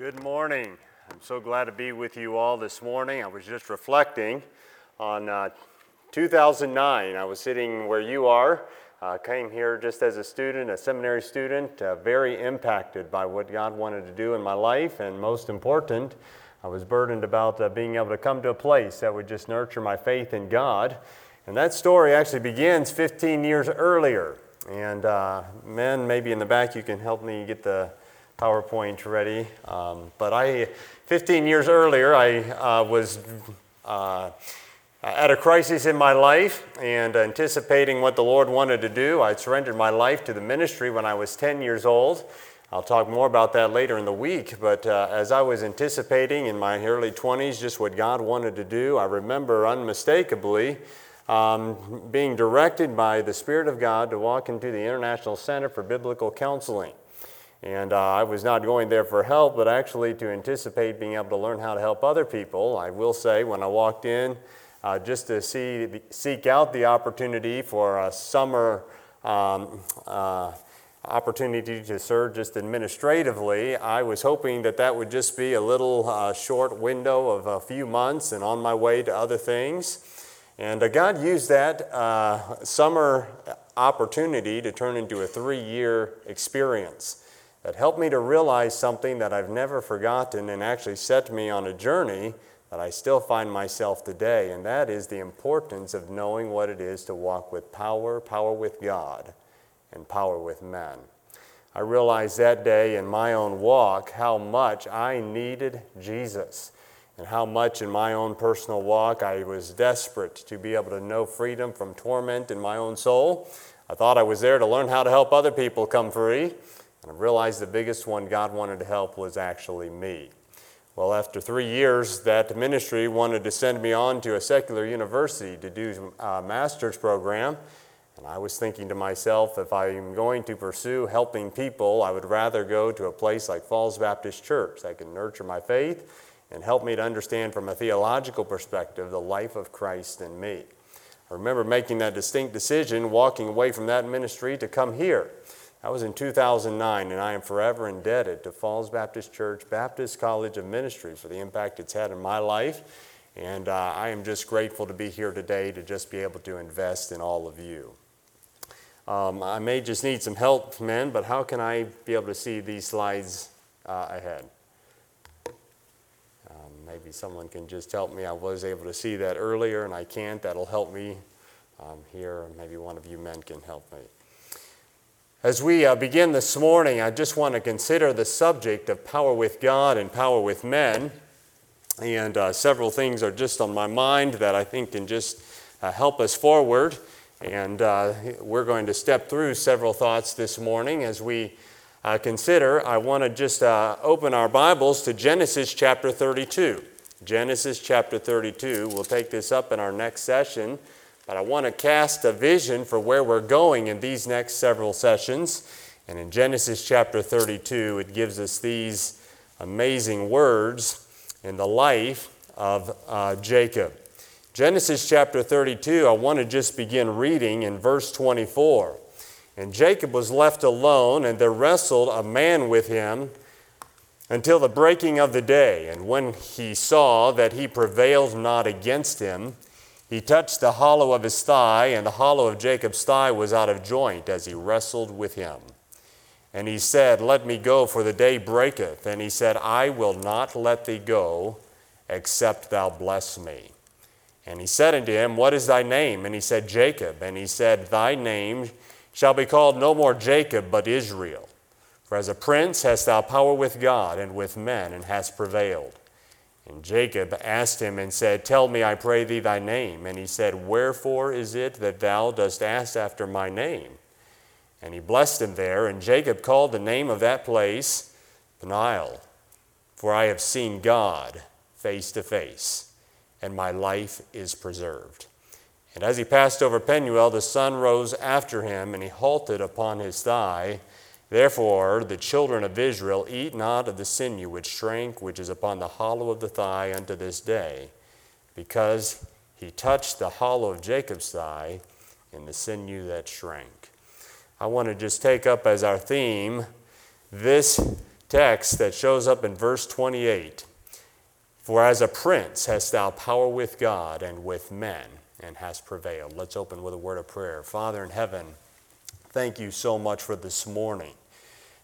Good morning. I'm so glad to be with you all this morning. I was just reflecting on uh, 2009. I was sitting where you are, uh, came here just as a student, a seminary student, uh, very impacted by what God wanted to do in my life, and most important, I was burdened about uh, being able to come to a place that would just nurture my faith in God. And that story actually begins 15 years earlier. And uh, men, maybe in the back, you can help me get the PowerPoint ready. Um, but I, 15 years earlier, I uh, was uh, at a crisis in my life and anticipating what the Lord wanted to do. I surrendered my life to the ministry when I was 10 years old. I'll talk more about that later in the week, but uh, as I was anticipating in my early 20s just what God wanted to do, I remember unmistakably um, being directed by the Spirit of God to walk into the International Center for Biblical Counseling. And uh, I was not going there for help, but actually to anticipate being able to learn how to help other people. I will say, when I walked in, uh, just to see, seek out the opportunity for a summer um, uh, opportunity to serve just administratively, I was hoping that that would just be a little uh, short window of a few months and on my way to other things. And uh, God used that uh, summer opportunity to turn into a three year experience that helped me to realize something that I've never forgotten and actually set me on a journey that I still find myself today, and that is the importance of knowing what it is to walk with power, power with God, and power with men. I realized that day in my own walk how much I needed Jesus and how much in my own personal walk I was desperate to be able to know freedom from torment in my own soul. I thought I was there to learn how to help other people come free. And I realized the biggest one God wanted to help was actually me. Well, after three years, that ministry wanted to send me on to a secular university to do a master's program. And I was thinking to myself, if I'm going to pursue helping people, I would rather go to a place like Falls Baptist Church that can nurture my faith and help me to understand from a theological perspective the life of Christ in me. I remember making that distinct decision, walking away from that ministry to come here that was in 2009, and I am forever indebted to Falls Baptist Church, Baptist College of Ministry for the impact it's had in my life. And uh, I am just grateful to be here today to just be able to invest in all of you. Um, I may just need some help, men, but how can I be able to see these slides uh, ahead? Um, maybe someone can just help me. I was able to see that earlier, and I can't. That'll help me um, here. Maybe one of you men can help me. As we uh, begin this morning, I just want to consider the subject of power with God and power with men. And uh, several things are just on my mind that I think can just uh, help us forward. And uh, we're going to step through several thoughts this morning as we uh, consider. I want to just uh, open our Bibles to Genesis chapter 32. Genesis chapter 32. We'll take this up in our next session. But I want to cast a vision for where we're going in these next several sessions. And in Genesis chapter 32, it gives us these amazing words in the life of uh, Jacob. Genesis chapter 32, I want to just begin reading in verse 24. And Jacob was left alone, and there wrestled a man with him until the breaking of the day. And when he saw that he prevailed not against him, he touched the hollow of his thigh, and the hollow of Jacob's thigh was out of joint as he wrestled with him. And he said, Let me go, for the day breaketh. And he said, I will not let thee go, except thou bless me. And he said unto him, What is thy name? And he said, Jacob. And he said, Thy name shall be called no more Jacob, but Israel. For as a prince hast thou power with God and with men, and hast prevailed. And Jacob asked him and said, Tell me, I pray thee, thy name. And he said, Wherefore is it that thou dost ask after my name? And he blessed him there. And Jacob called the name of that place Peniel, for I have seen God face to face, and my life is preserved. And as he passed over Penuel, the sun rose after him, and he halted upon his thigh. Therefore, the children of Israel eat not of the sinew which shrank, which is upon the hollow of the thigh unto this day, because he touched the hollow of Jacob's thigh in the sinew that shrank. I want to just take up as our theme this text that shows up in verse 28 For as a prince hast thou power with God and with men, and hast prevailed. Let's open with a word of prayer. Father in heaven, thank you so much for this morning.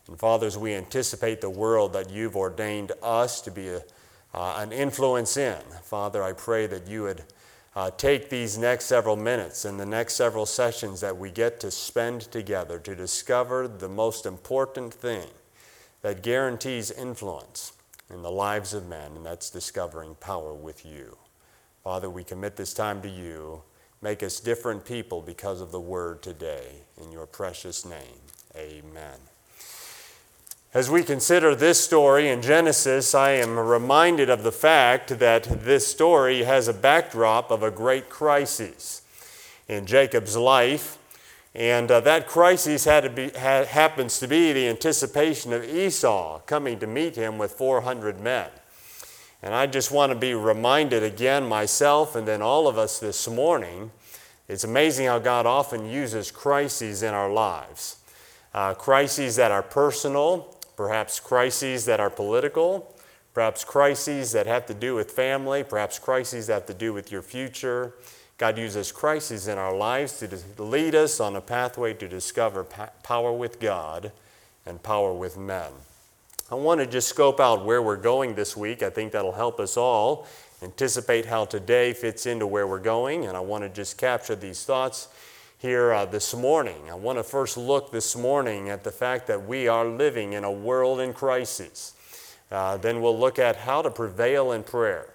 And Father, as we anticipate the world that you've ordained us to be a, uh, an influence in, Father, I pray that you would uh, take these next several minutes and the next several sessions that we get to spend together to discover the most important thing that guarantees influence in the lives of men, and that's discovering power with you. Father, we commit this time to you. Make us different people because of the word today. In your precious name, amen. As we consider this story in Genesis, I am reminded of the fact that this story has a backdrop of a great crisis in Jacob's life. And uh, that crisis had to be, ha- happens to be the anticipation of Esau coming to meet him with 400 men. And I just want to be reminded again, myself and then all of us this morning, it's amazing how God often uses crises in our lives. Uh, crises that are personal, perhaps crises that are political, perhaps crises that have to do with family, perhaps crises that have to do with your future. God uses crises in our lives to lead us on a pathway to discover power with God and power with men. I want to just scope out where we're going this week. I think that'll help us all anticipate how today fits into where we're going, and I want to just capture these thoughts here uh, this morning. I want to first look this morning at the fact that we are living in a world in crisis. Uh, then we'll look at how to prevail in prayer.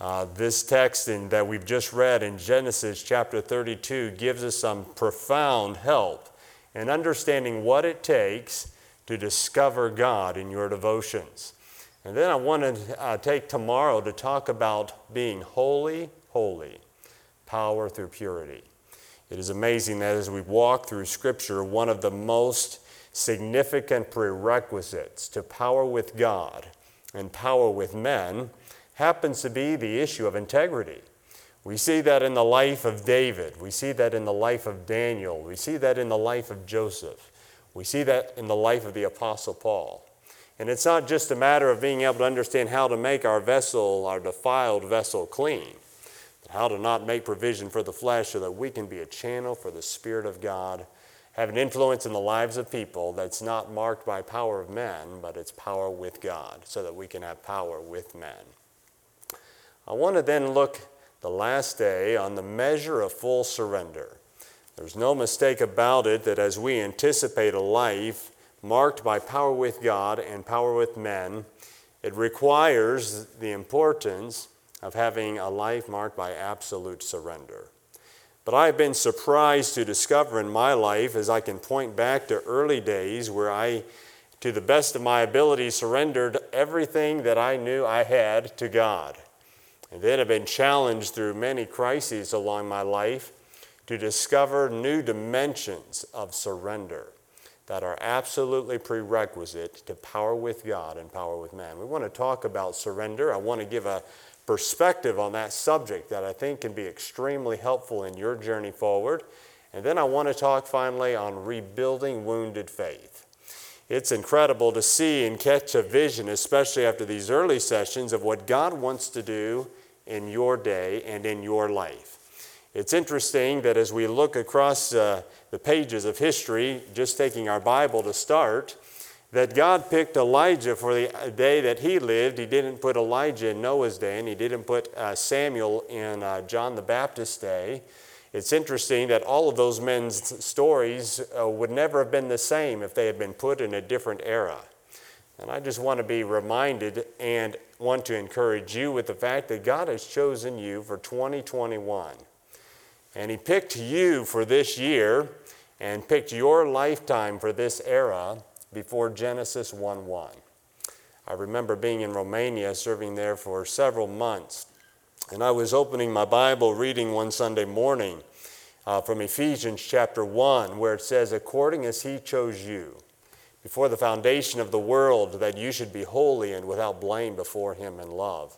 Uh, this text in, that we've just read in Genesis chapter 32 gives us some profound help in understanding what it takes to discover God in your devotions. And then I want to uh, take tomorrow to talk about being holy, holy, power through purity. It is amazing that as we walk through Scripture, one of the most significant prerequisites to power with God and power with men happens to be the issue of integrity. We see that in the life of David. We see that in the life of Daniel. We see that in the life of Joseph. We see that in the life of the Apostle Paul. And it's not just a matter of being able to understand how to make our vessel, our defiled vessel, clean how to not make provision for the flesh so that we can be a channel for the Spirit of God, have an influence in the lives of people that's not marked by power of men, but it's power with God, so that we can have power with men. I want to then look the last day on the measure of full surrender. There's no mistake about it that as we anticipate a life marked by power with God and power with men, it requires the importance of having a life marked by absolute surrender. But I have been surprised to discover in my life, as I can point back to early days where I, to the best of my ability, surrendered everything that I knew I had to God. And then have been challenged through many crises along my life to discover new dimensions of surrender that are absolutely prerequisite to power with God and power with man. We want to talk about surrender. I want to give a perspective on that subject that I think can be extremely helpful in your journey forward. And then I want to talk finally on rebuilding wounded faith. It's incredible to see and catch a vision, especially after these early sessions, of what God wants to do in your day and in your life. It's interesting that as we look across uh, the pages of history, just taking our Bible to start, that God picked Elijah for the day that he lived. He didn't put Elijah in Noah's day, and he didn't put uh, Samuel in uh, John the Baptist's day. It's interesting that all of those men's stories uh, would never have been the same if they had been put in a different era. And I just want to be reminded and want to encourage you with the fact that God has chosen you for 2021. And He picked you for this year and picked your lifetime for this era before Genesis 1 1. I remember being in Romania, serving there for several months, and I was opening my Bible, reading one Sunday morning uh, from Ephesians chapter 1, where it says, According as He chose you before the foundation of the world, that you should be holy and without blame before Him in love.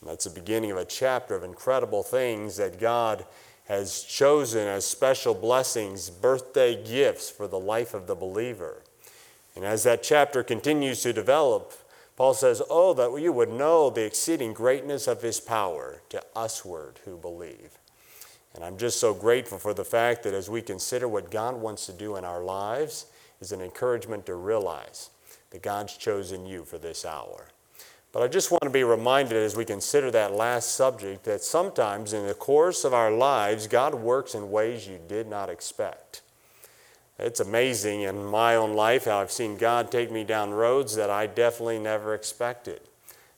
And that's the beginning of a chapter of incredible things that God has chosen as special blessings, birthday gifts for the life of the believer. And as that chapter continues to develop, Paul says, Oh, that you would know the exceeding greatness of his power to usward who believe. And I'm just so grateful for the fact that as we consider what God wants to do in our lives, is an encouragement to realize that God's chosen you for this hour. But I just want to be reminded as we consider that last subject that sometimes in the course of our lives, God works in ways you did not expect. It's amazing in my own life how I've seen God take me down roads that I definitely never expected.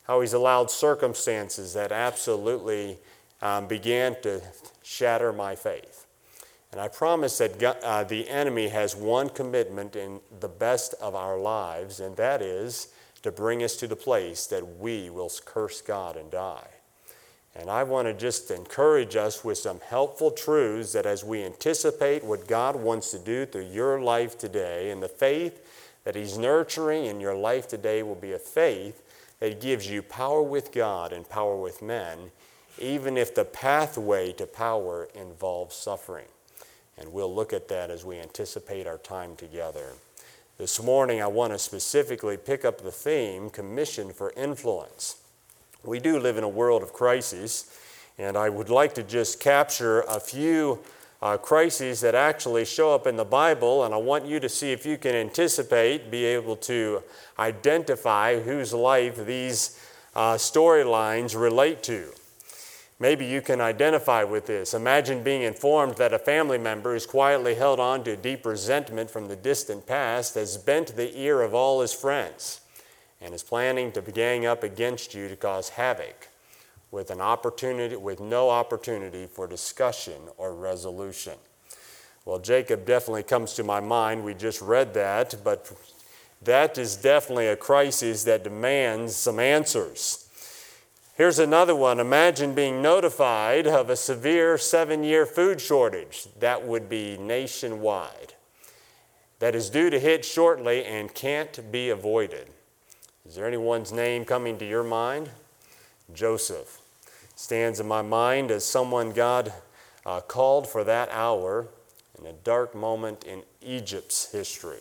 How He's allowed circumstances that absolutely um, began to shatter my faith. And I promise that God, uh, the enemy has one commitment in the best of our lives, and that is to bring us to the place that we will curse God and die. And I want to just encourage us with some helpful truths that as we anticipate what God wants to do through your life today, and the faith that He's nurturing in your life today will be a faith that gives you power with God and power with men, even if the pathway to power involves suffering. And we'll look at that as we anticipate our time together. This morning, I want to specifically pick up the theme Commission for Influence. We do live in a world of crises, and I would like to just capture a few uh, crises that actually show up in the Bible, and I want you to see if you can anticipate, be able to identify whose life these uh, storylines relate to. Maybe you can identify with this. Imagine being informed that a family member who's quietly held on to deep resentment from the distant past has bent the ear of all his friends and is planning to gang up against you to cause havoc with an opportunity with no opportunity for discussion or resolution. Well, Jacob definitely comes to my mind. We just read that, but that is definitely a crisis that demands some answers. Here's another one. Imagine being notified of a severe seven year food shortage that would be nationwide, that is due to hit shortly and can't be avoided. Is there anyone's name coming to your mind? Joseph stands in my mind as someone God uh, called for that hour in a dark moment in Egypt's history.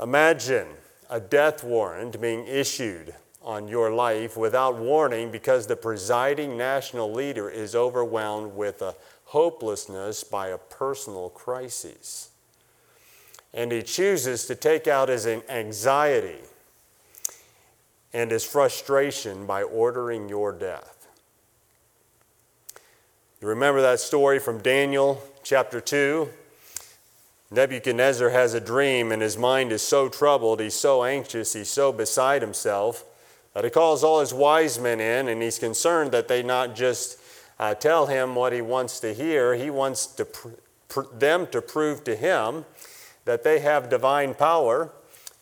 Imagine a death warrant being issued on your life without warning because the presiding national leader is overwhelmed with a hopelessness by a personal crisis. And he chooses to take out his anxiety and his frustration by ordering your death. You remember that story from Daniel chapter 2? Nebuchadnezzar has a dream, and his mind is so troubled, he's so anxious, he's so beside himself that he calls all his wise men in, and he's concerned that they not just uh, tell him what he wants to hear, he wants to pr- pr- them to prove to him that they have divine power.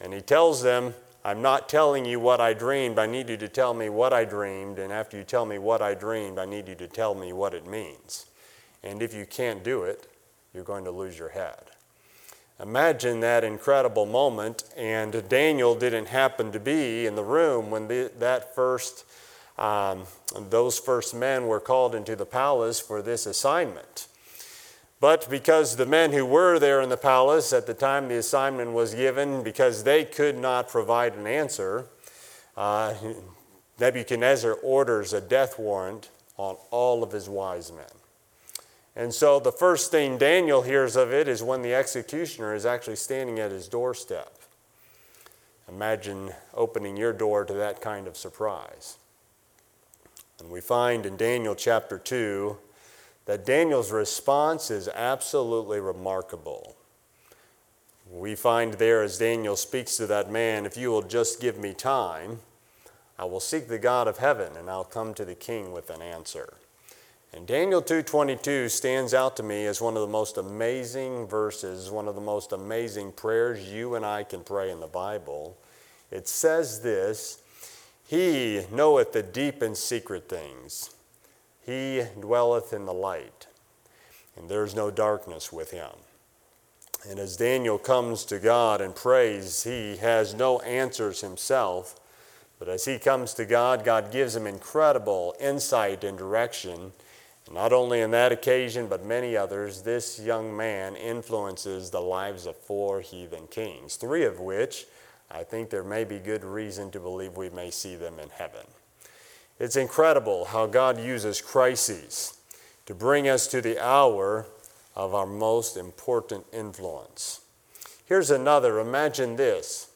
And he tells them, I'm not telling you what I dreamed. I need you to tell me what I dreamed. And after you tell me what I dreamed, I need you to tell me what it means. And if you can't do it, you're going to lose your head. Imagine that incredible moment, and Daniel didn't happen to be in the room when the, that first, um, those first men were called into the palace for this assignment. But because the men who were there in the palace at the time the assignment was given, because they could not provide an answer, uh, Nebuchadnezzar orders a death warrant on all of his wise men. And so the first thing Daniel hears of it is when the executioner is actually standing at his doorstep. Imagine opening your door to that kind of surprise. And we find in Daniel chapter 2 that Daniel's response is absolutely remarkable. We find there as Daniel speaks to that man, if you will just give me time, I will seek the God of heaven and I'll come to the king with an answer. And Daniel 2:22 stands out to me as one of the most amazing verses, one of the most amazing prayers you and I can pray in the Bible. It says this, he knoweth the deep and secret things. He dwelleth in the light, and there's no darkness with him. And as Daniel comes to God and prays, he has no answers himself, but as he comes to God, God gives him incredible insight and direction Not only on that occasion, but many others, this young man influences the lives of four heathen kings, three of which I think there may be good reason to believe we may see them in heaven. It's incredible how God uses crises to bring us to the hour of our most important influence. Here's another imagine this.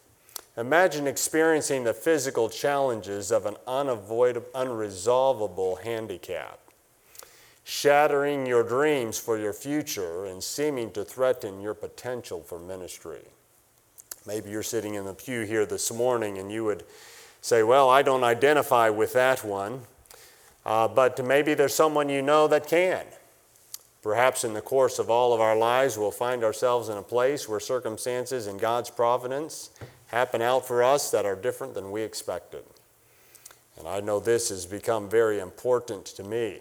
Imagine experiencing the physical challenges of an unavoidable, unresolvable handicap, shattering your dreams for your future and seeming to threaten your potential for ministry. Maybe you're sitting in the pew here this morning and you would say, Well, I don't identify with that one, uh, but maybe there's someone you know that can. Perhaps in the course of all of our lives, we'll find ourselves in a place where circumstances and God's providence happen out for us that are different than we expected. And I know this has become very important to me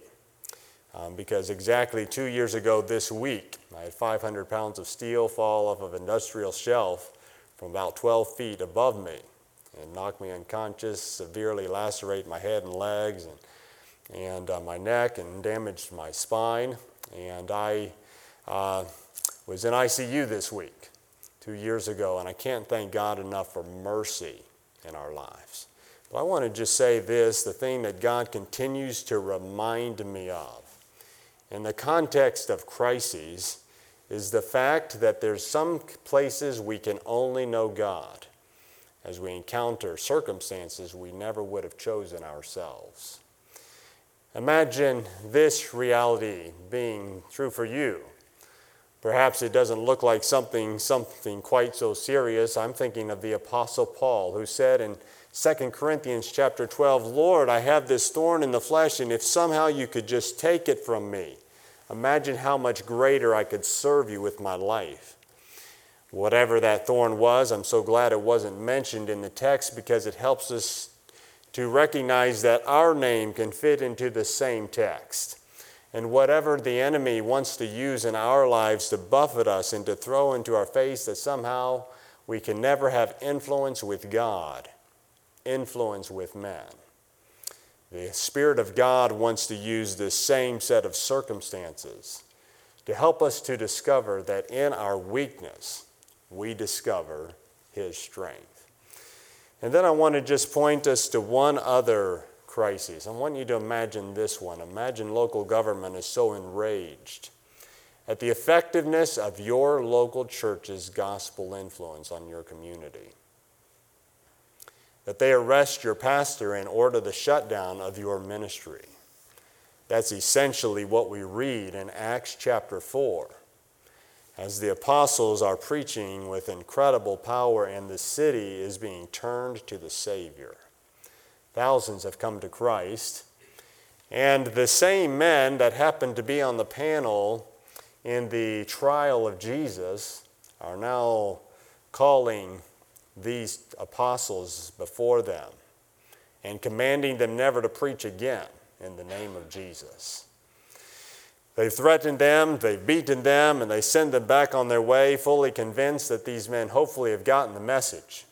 um, because exactly two years ago this week, I had 500 pounds of steel fall off of an industrial shelf from about 12 feet above me and knock me unconscious, severely lacerate my head and legs and, and uh, my neck, and damaged my spine. And I uh, was in ICU this week, two years ago, and I can't thank God enough for mercy in our lives. But I want to just say this the thing that God continues to remind me of in the context of crises is the fact that there's some places we can only know God as we encounter circumstances we never would have chosen ourselves. Imagine this reality being true for you. Perhaps it doesn't look like something, something quite so serious. I'm thinking of the Apostle Paul, who said in 2 Corinthians chapter 12, Lord, I have this thorn in the flesh, and if somehow you could just take it from me, imagine how much greater I could serve you with my life. Whatever that thorn was, I'm so glad it wasn't mentioned in the text because it helps us to recognize that our name can fit into the same text. And whatever the enemy wants to use in our lives to buffet us and to throw into our face that somehow we can never have influence with God, influence with men. The Spirit of God wants to use this same set of circumstances to help us to discover that in our weakness, we discover his strength. And then I want to just point us to one other crisis. I want you to imagine this one. Imagine local government is so enraged at the effectiveness of your local church's gospel influence on your community. That they arrest your pastor and order the shutdown of your ministry. That's essentially what we read in Acts chapter 4 as the apostles are preaching with incredible power and the city is being turned to the Savior. Thousands have come to Christ. And the same men that happened to be on the panel in the trial of Jesus are now calling these apostles before them and commanding them never to preach again in the name of Jesus. They've threatened them, they've beaten them, and they send them back on their way, fully convinced that these men hopefully have gotten the message.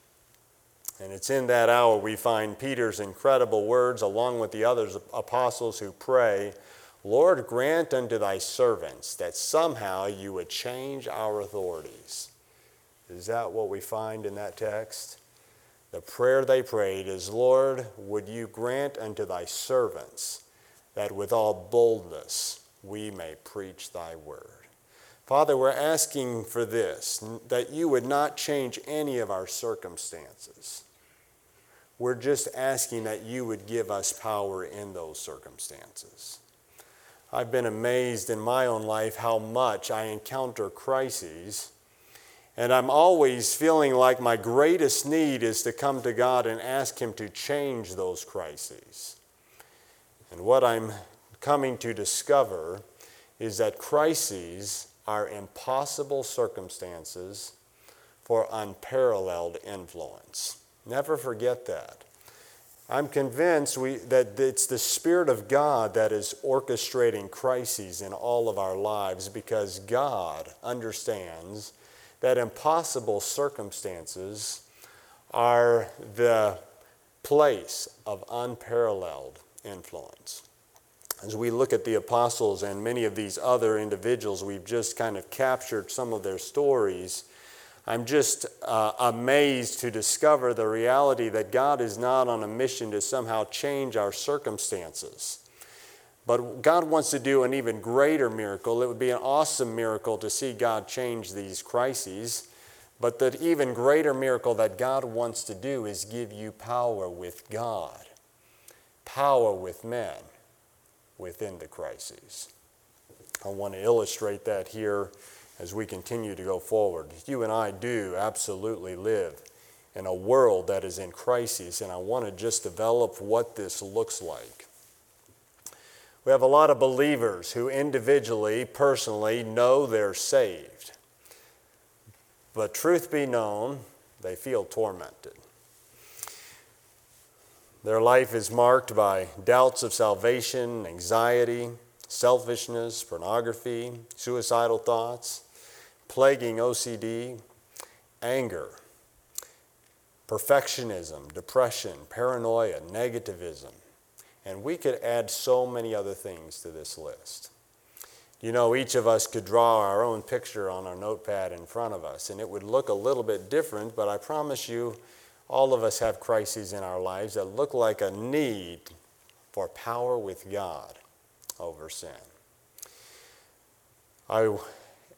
And it's in that hour we find Peter's incredible words, along with the other apostles who pray, Lord, grant unto thy servants that somehow you would change our authorities. Is that what we find in that text? The prayer they prayed is, Lord, would you grant unto thy servants that with all boldness, we may preach thy word. Father, we're asking for this that you would not change any of our circumstances. We're just asking that you would give us power in those circumstances. I've been amazed in my own life how much I encounter crises, and I'm always feeling like my greatest need is to come to God and ask Him to change those crises. And what I'm coming to discover is that crises are impossible circumstances for unparalleled influence. Never forget that. I'm convinced we, that it's the Spirit of God that is orchestrating crises in all of our lives because God understands that impossible circumstances are the place of unparalleled influence. As we look at the apostles and many of these other individuals, we've just kind of captured some of their stories. I'm just uh, amazed to discover the reality that God is not on a mission to somehow change our circumstances. But God wants to do an even greater miracle. It would be an awesome miracle to see God change these crises. But the even greater miracle that God wants to do is give you power with God, power with men within the crises. I want to illustrate that here as we continue to go forward. You and I do absolutely live in a world that is in crisis, and I want to just develop what this looks like. We have a lot of believers who individually, personally know they're saved. But truth be known, they feel tormented. Their life is marked by doubts of salvation, anxiety, selfishness, pornography, suicidal thoughts, plaguing OCD, anger, perfectionism, depression, paranoia, negativism, and we could add so many other things to this list. You know, each of us could draw our own picture on our notepad in front of us, and it would look a little bit different, but I promise you, all of us have crises in our lives that look like a need for power with God over sin. I,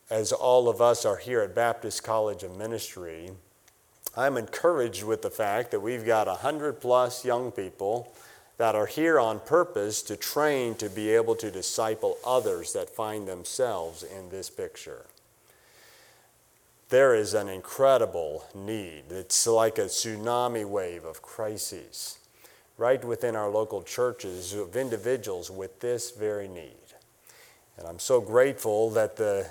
as all of us are here at Baptist College of Ministry, I'm encouraged with the fact that we've got 100 plus young people that are here on purpose to train to be able to disciple others that find themselves in this picture. There is an incredible need. It's like a tsunami wave of crises right within our local churches of individuals with this very need. And I'm so grateful that the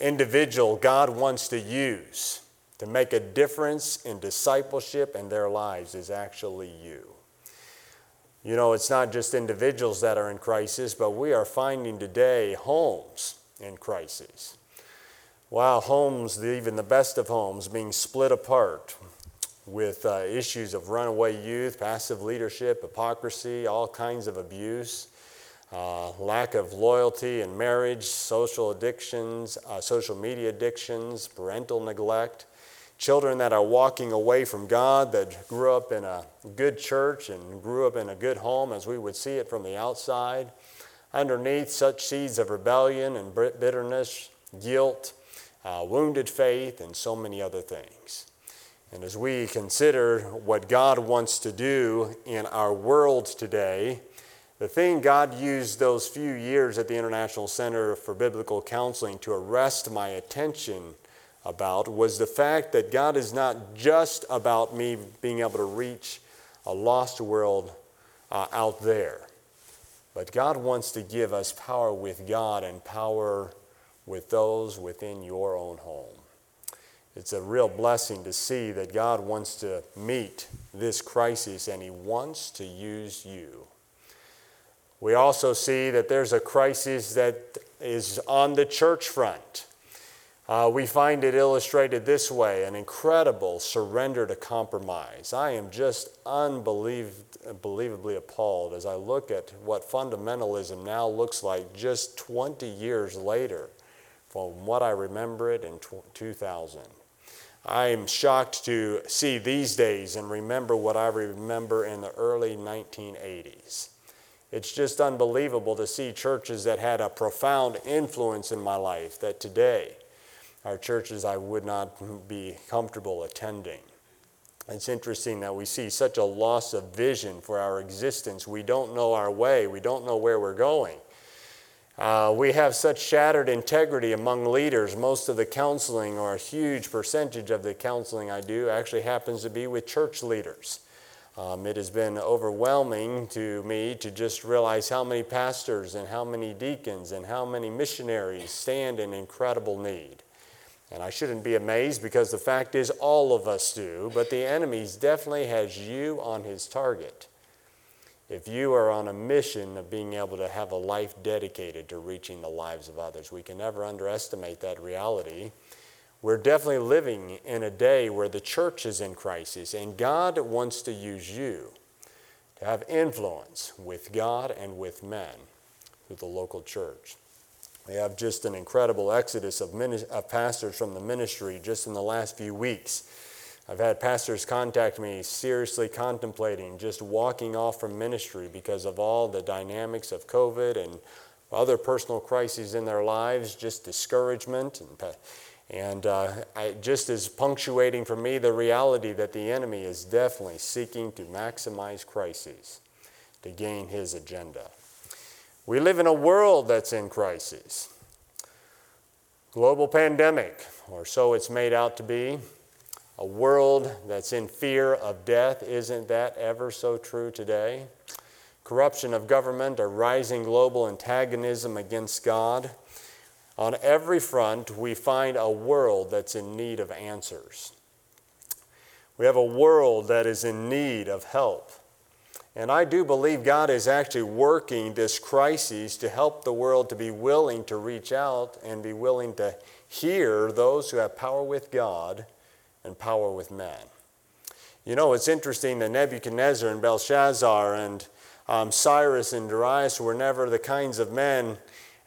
individual God wants to use to make a difference in discipleship and their lives is actually you. You know, it's not just individuals that are in crisis, but we are finding today homes in crisis. Wow, homes, even the best of homes, being split apart with uh, issues of runaway youth, passive leadership, hypocrisy, all kinds of abuse, uh, lack of loyalty in marriage, social addictions, uh, social media addictions, parental neglect children that are walking away from God that grew up in a good church and grew up in a good home as we would see it from the outside. Underneath such seeds of rebellion and bitterness, guilt, uh, wounded faith, and so many other things. And as we consider what God wants to do in our world today, the thing God used those few years at the International Center for Biblical Counseling to arrest my attention about was the fact that God is not just about me being able to reach a lost world uh, out there, but God wants to give us power with God and power with those within your own home. It's a real blessing to see that God wants to meet this crisis and He wants to use you. We also see that there's a crisis that is on the church front. Uh, we find it illustrated this way an incredible surrender to compromise. I am just unbelievably appalled as I look at what fundamentalism now looks like just 20 years later from what I remember it in 2000. I am shocked to see these days and remember what I remember in the early 1980s. It's just unbelievable to see churches that had a profound influence in my life that today are churches I would not be comfortable attending. It's interesting that we see such a loss of vision for our existence. We don't know our way, we don't know where we're going. Uh, we have such shattered integrity among leaders. Most of the counseling, or a huge percentage of the counseling I do, actually happens to be with church leaders. Um, it has been overwhelming to me to just realize how many pastors and how many deacons and how many missionaries stand in incredible need. And I shouldn't be amazed because the fact is, all of us do, but the enemy definitely has you on his target. If you are on a mission of being able to have a life dedicated to reaching the lives of others, we can never underestimate that reality. We're definitely living in a day where the church is in crisis, and God wants to use you to have influence with God and with men. through the local church. We have just an incredible exodus of, of pastors from the ministry just in the last few weeks. I've had pastors contact me seriously contemplating just walking off from ministry because of all the dynamics of COVID and other personal crises in their lives, just discouragement and and uh, I, just as punctuating for me the reality that the enemy is definitely seeking to maximize crises to gain his agenda. We live in a world that's in crisis. Global pandemic, or so it's made out to be, a world that's in fear of death. Isn't that ever so true today? Corruption of government, a rising global antagonism against God. On every front, we find a world that's in need of answers. We have a world that is in need of help. And I do believe God is actually working this crisis to help the world to be willing to reach out and be willing to hear those who have power with God and power with man. You know, it's interesting that Nebuchadnezzar and Belshazzar and um, Cyrus and Darius were never the kinds of men,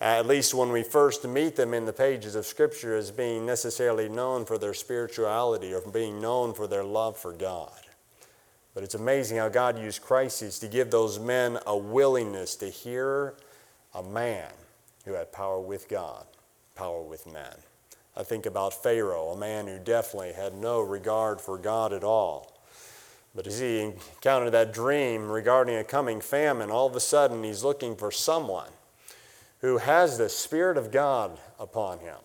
at least when we first meet them in the pages of Scripture, as being necessarily known for their spirituality or being known for their love for God. But it's amazing how God used crises to give those men a willingness to hear a man who had power with God, power with men. I think about Pharaoh, a man who definitely had no regard for God at all. But as he encountered that dream regarding a coming famine, all of a sudden he's looking for someone who has the Spirit of God upon him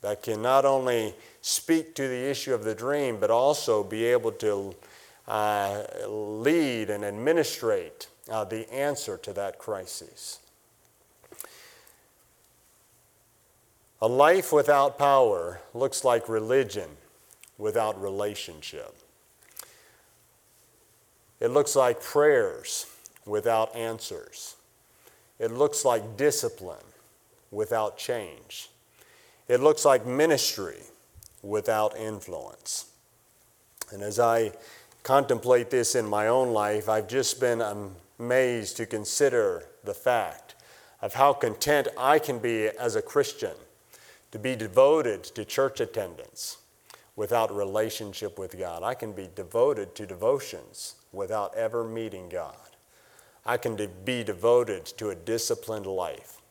that can not only speak to the issue of the dream, but also be able to uh, lead and administrate uh, the answer to that crisis. A life without power looks like religion without relationship. It looks like prayers without answers. It looks like discipline without change. It looks like ministry without influence. And as I contemplate this in my own life, I've just been amazed to consider the fact of how content I can be as a Christian to be devoted to church attendance without relationship with God. I can be devoted to devotions without ever meeting God. I can be devoted to a disciplined life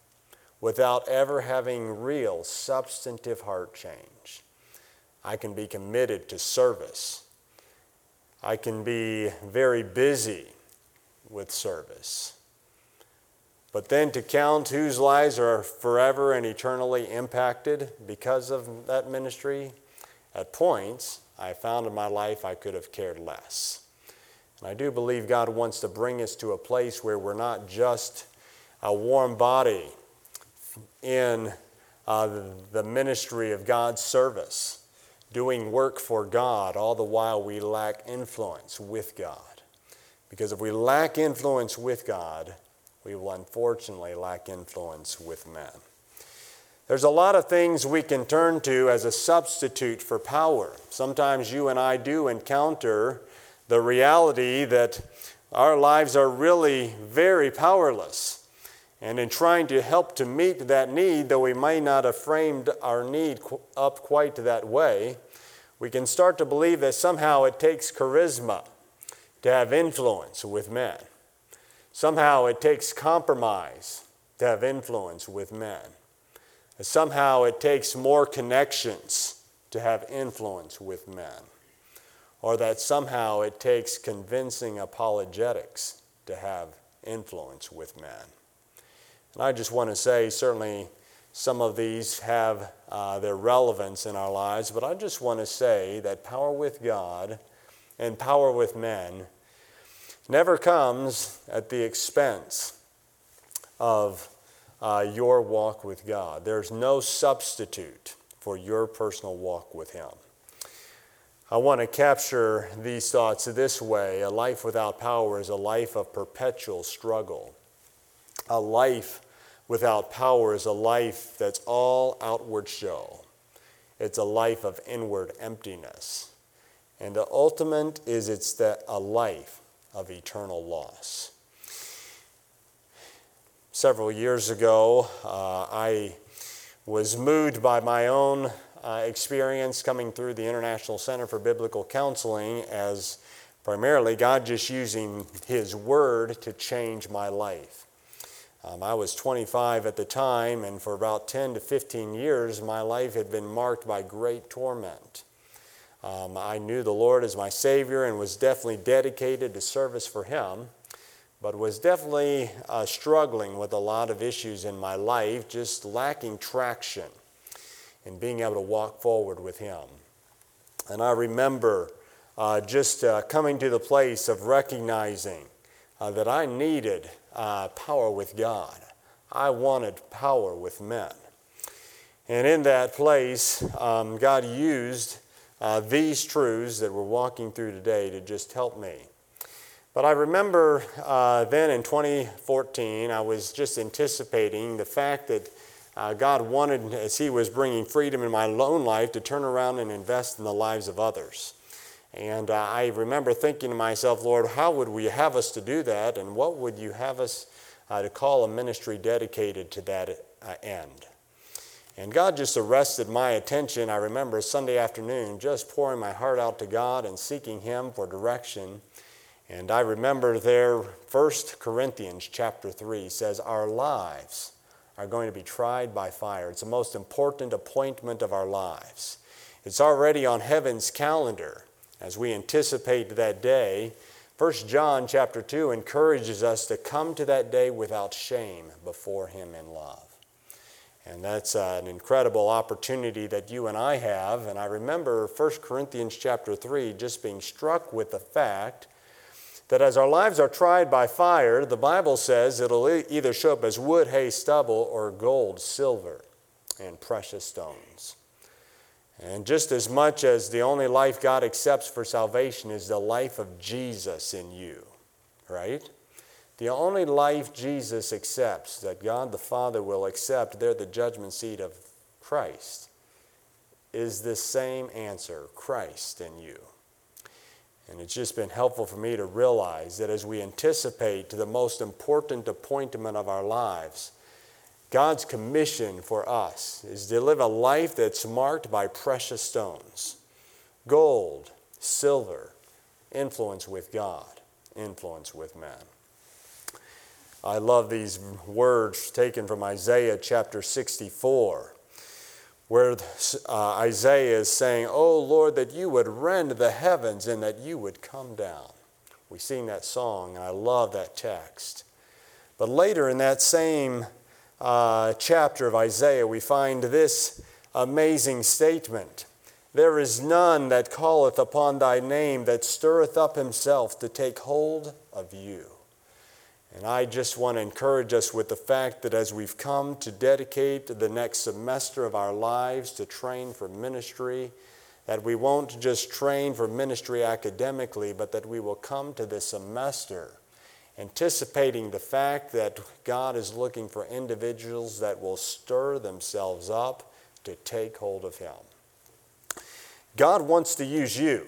without ever having real substantive heart change. I can be committed to service. I can be very busy with service. But then to count whose lives are forever and eternally impacted because of that ministry, at points, I found in my life I could have cared less. And I do believe God wants to bring us to a place where we're not just a warm body in uh, the ministry of God's service, doing work for God, all the while we lack influence with God. Because if we lack influence with God, we will unfortunately lack influence with men. There's a lot of things we can turn to as a substitute for power. Sometimes you and I do encounter the reality that our lives are really very powerless. And in trying to help to meet that need, though we may not have framed our need up quite that way, we can start to believe that somehow it takes charisma to have influence with men. Somehow it takes compromise to have influence with men. Somehow it takes more connections to have influence with men. Or that somehow it takes convincing apologetics to have influence with men. And I just want to say, certainly, some of these have uh, their relevance in our lives, but I just want to say that power with God and power with men never comes at the expense of uh, your walk with God. There's no substitute for your personal walk with Him. I want to capture these thoughts this way a life without power is a life of perpetual struggle. A life without power is a life that's all outward show. It's a life of inward emptiness. And the ultimate is it's that a life of eternal loss. several years ago, uh, I was moved by my own uh, experience coming through the International Center for Biblical Counseling as primarily God just using His Word to change my life. Um, I was 25 at the time, and for about 10 to 15 years, my life had been marked by great torment. Um, I knew the Lord as my Savior and was definitely dedicated to service for Him, but was definitely uh, struggling with a lot of issues in my life, just lacking traction and being able to walk forward with Him. And I remember uh, just uh, coming to the place of recognizing uh, that I needed uh, power with God. I wanted power with men. And in that place, um, God used uh, these truths that we're walking through today to just help me. But I remember uh, then in 2014, I was just anticipating the fact that uh, God wanted, as He was bringing freedom in my own life, to turn around and invest in the lives of others. And uh, I remember thinking to myself, Lord, how would we have us to do that? And what would you have us uh, to call a ministry dedicated to that uh, end? And God just arrested my attention. I remember Sunday afternoon just pouring my heart out to God and seeking Him for direction. And I remember there, 1 Corinthians chapter 3 says, Our lives are going to be tried by fire. It's the most important appointment of our lives. It's already on heaven's calendar as we anticipate that day. 1 John chapter 2 encourages us to come to that day without shame before Him in love. And that's uh, an incredible opportunity that you and I have. And I remember 1 Corinthians chapter 3 just being struck with the fact that as our lives are tried by fire, the Bible says it'll either show up as wood, hay, stubble, or gold, silver, and precious stones. And just as much as the only life God accepts for salvation is the life of Jesus in you, right? The only life Jesus accepts, that God the Father will accept, there the judgment seat of Christ, is this same answer Christ in you. And it's just been helpful for me to realize that as we anticipate to the most important appointment of our lives, God's commission for us is to live a life that's marked by precious stones gold, silver, influence with God, influence with men. I love these words taken from Isaiah chapter 64, where uh, Isaiah is saying, Oh Lord, that you would rend the heavens and that you would come down. We sing that song, and I love that text. But later in that same uh, chapter of Isaiah, we find this amazing statement There is none that calleth upon thy name that stirreth up himself to take hold of you. And I just want to encourage us with the fact that as we've come to dedicate the next semester of our lives to train for ministry, that we won't just train for ministry academically, but that we will come to this semester anticipating the fact that God is looking for individuals that will stir themselves up to take hold of Him. God wants to use you.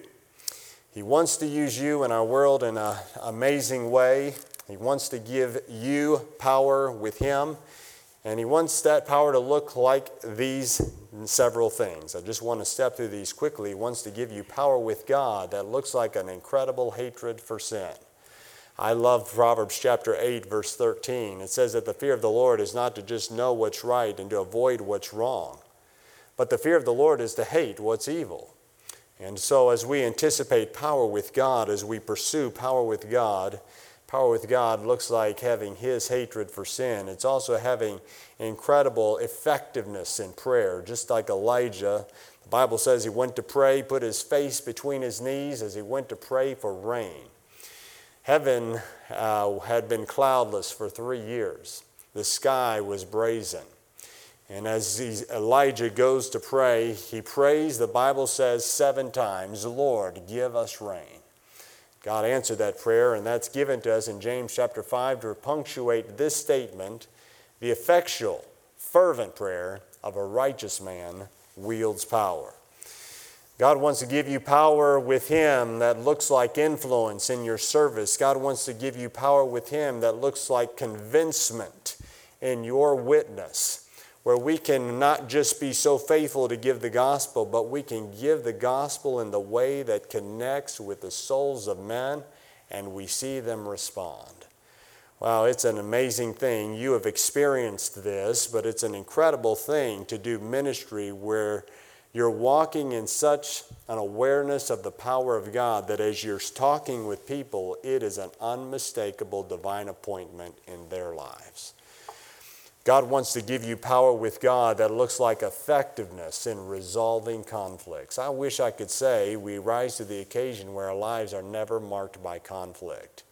He wants to use you in our world in an amazing way. He wants to give you power with Him, and He wants that power to look like these several things. I just want to step through these quickly. He wants to give you power with God that looks like an incredible hatred for sin. I love Proverbs chapter 8, verse 13. It says that the fear of the Lord is not to just know what's right and to avoid what's wrong, but the fear of the Lord is to hate what's evil. And so, as we anticipate power with God, as we pursue power with God, Power with God looks like having His hatred for sin. It's also having incredible effectiveness in prayer, just like Elijah. The Bible says he went to pray, put his face between his knees as he went to pray for rain. Heaven uh, had been cloudless for three years, the sky was brazen. And as Elijah goes to pray, he prays, the Bible says seven times, Lord, give us rain. God answered that prayer, and that's given to us in James chapter 5 to punctuate this statement the effectual, fervent prayer of a righteous man wields power. God wants to give you power with Him that looks like influence in your service. God wants to give you power with Him that looks like convincement in your witness, where we can not just be so faithful to give the gospel, but we can give the gospel in the way that connects with the souls of men and we see them respond. Wow, it's an amazing thing. You have experienced this, but it's an incredible thing to do ministry where you're walking in such an awareness of the power of God that as you're talking with people, it is an unmistakable divine appointment in their lives. God wants to give you power with God that looks like effectiveness in resolving conflicts. I wish I could say we rise to the occasion where our lives are never marked by conflict.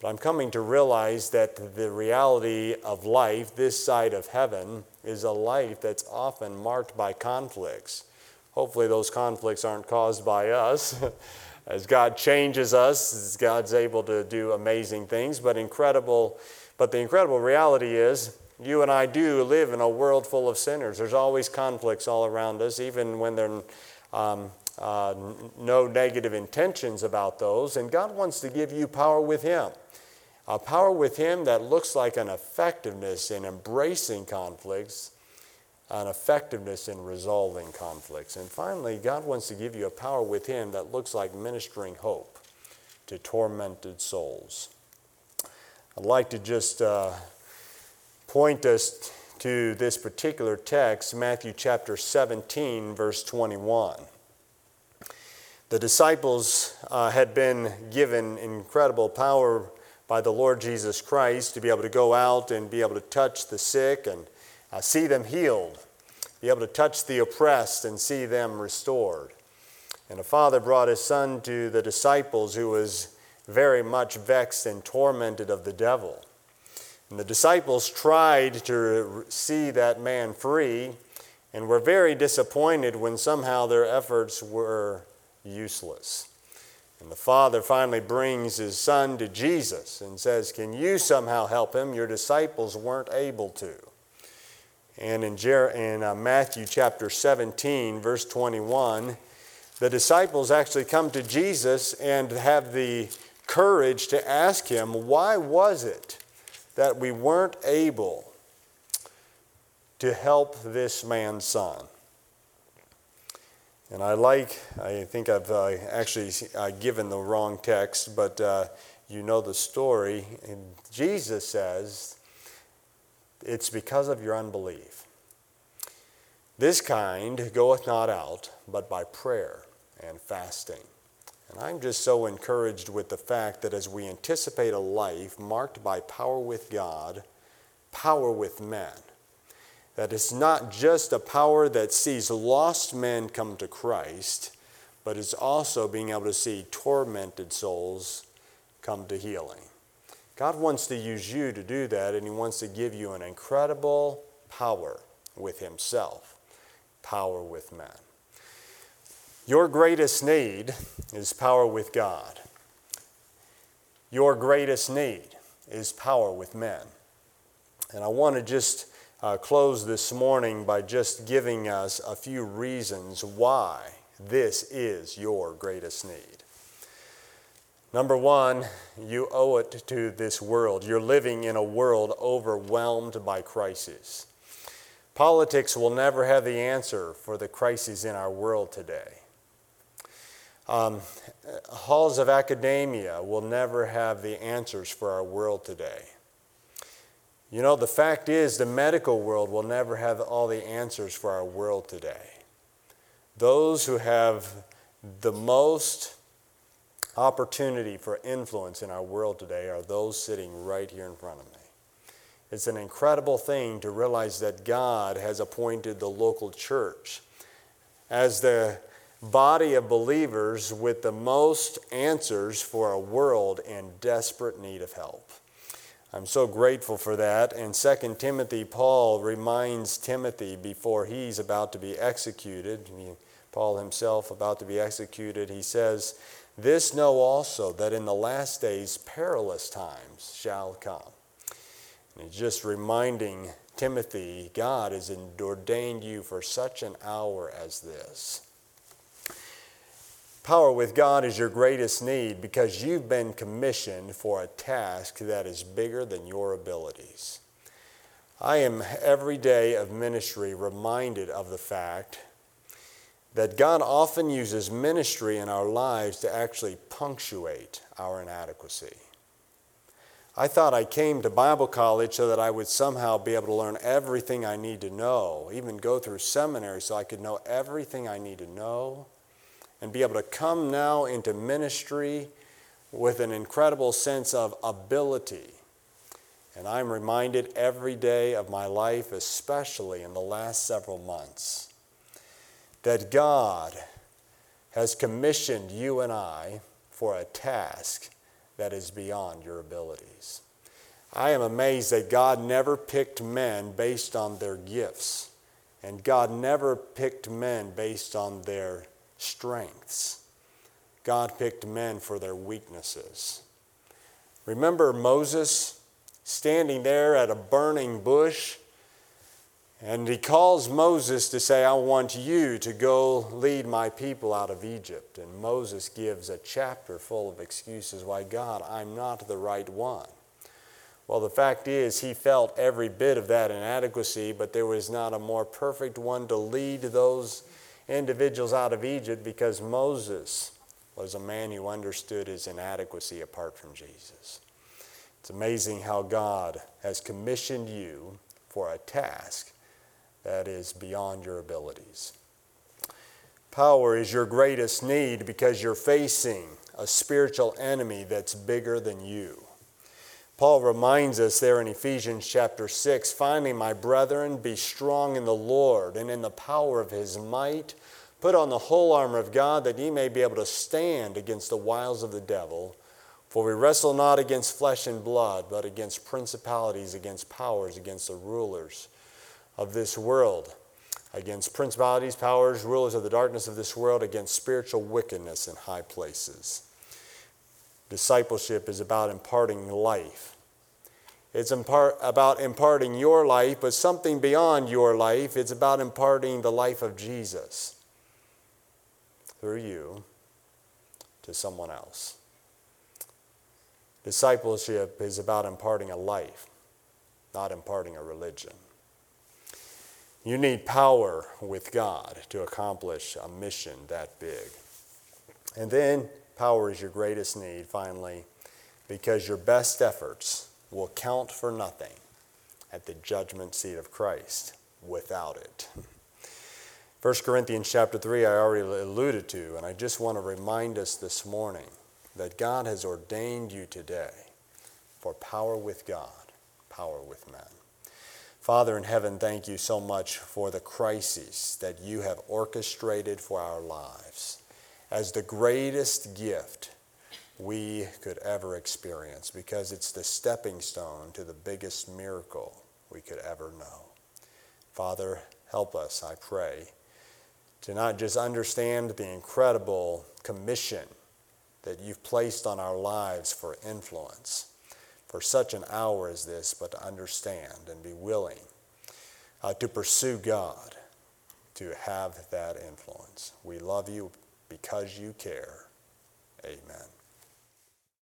But I'm coming to realize that the reality of life this side of heaven is a life that's often marked by conflicts. Hopefully, those conflicts aren't caused by us. as God changes us, God's able to do amazing things, but incredible. But the incredible reality is, you and I do live in a world full of sinners. There's always conflicts all around us, even when there are um, uh, no negative intentions about those. And God wants to give you power with Him a power with Him that looks like an effectiveness in embracing conflicts, an effectiveness in resolving conflicts. And finally, God wants to give you a power with Him that looks like ministering hope to tormented souls. I'd like to just uh, point us to this particular text, Matthew chapter 17, verse 21. The disciples uh, had been given incredible power by the Lord Jesus Christ to be able to go out and be able to touch the sick and uh, see them healed, be able to touch the oppressed and see them restored. And a father brought his son to the disciples who was very much vexed and tormented of the devil. And the disciples tried to see that man free and were very disappointed when somehow their efforts were useless. And the father finally brings his son to Jesus and says, Can you somehow help him? Your disciples weren't able to. And in, Jer- in uh, Matthew chapter 17, verse 21, the disciples actually come to Jesus and have the courage to ask him, Why was it that we weren't able to help this man's son? And I like, I think I've uh, actually uh, given the wrong text, but uh, you know the story. And Jesus says, It's because of your unbelief. This kind goeth not out, but by prayer and fasting. And I'm just so encouraged with the fact that as we anticipate a life marked by power with God, power with men, that it's not just a power that sees lost men come to Christ, but it's also being able to see tormented souls come to healing. God wants to use you to do that, and He wants to give you an incredible power with Himself, power with men. Your greatest need is power with God. Your greatest need is power with men. And I want to just uh, close this morning by just giving us a few reasons why this is your greatest need. Number one, you owe it to this world. You're living in a world overwhelmed by crises. Politics will never have the answer for the crises in our world today. Um, halls of academia will never have the answers for our world today. You know, the fact is, the medical world will never have all the answers for our world today. Those who have the most opportunity for influence in our world today are those sitting right here in front of me. It's an incredible thing to realize that God has appointed the local church as the body of believers with the most answers for a world in desperate need of help. I'm so grateful for that. And 2 Timothy, Paul reminds Timothy before he's about to be executed, Paul himself about to be executed, he says, This know also that in the last days perilous times shall come. And he's just reminding Timothy, God has ordained you for such an hour as this. Power with God is your greatest need because you've been commissioned for a task that is bigger than your abilities. I am every day of ministry reminded of the fact that God often uses ministry in our lives to actually punctuate our inadequacy. I thought I came to Bible college so that I would somehow be able to learn everything I need to know, even go through seminary so I could know everything I need to know, and be able to come now into ministry with an incredible sense of ability. And I'm reminded every day of my life, especially in the last several months, that God has commissioned you and I for a task that is beyond your abilities. I am amazed that God never picked men based on their gifts, and God never picked men based on their strengths. God picked men for their weaknesses. Remember Moses standing there at a burning bush and he calls Moses to say, I want you to go lead my people out of Egypt. And Moses gives a chapter full of excuses why, God, I'm not the right one. Well, the fact is, he felt every bit of that inadequacy, but there was not a more perfect one to lead those individuals out of Egypt because Moses was a man who understood his inadequacy apart from Jesus. It's amazing how God has commissioned you for a task that is beyond your abilities. Power is your greatest need because you're facing a spiritual enemy that's bigger than you. Paul reminds us there in Ephesians chapter 6 finally, my brethren, be strong in the Lord and in the power of his might. Put on the whole armor of God that ye may be able to stand against the wiles of the devil. For we wrestle not against flesh and blood, but against principalities, against powers, against the rulers of this world, against principalities, powers, rulers of the darkness of this world, against spiritual wickedness in high places. Discipleship is about imparting life. It's impart, about imparting your life, but something beyond your life. It's about imparting the life of Jesus through you to someone else. Discipleship is about imparting a life, not imparting a religion. You need power with God to accomplish a mission that big. And then power is your greatest need, finally, because your best efforts will count for nothing at the judgment seat of Christ without it. 1 Corinthians chapter 3, I already alluded to, and I just want to remind us this morning that God has ordained you today for power with God, power with men. Father in heaven, thank you so much for the crises that you have orchestrated for our lives as the greatest gift we could ever experience because it's the stepping stone to the biggest miracle we could ever know. Father, help us, I pray, to not just understand the incredible commission that you've placed on our lives for influence for such an hour as this, but to understand and be willing uh, to pursue God, to have that influence. We love you because you care. Amen.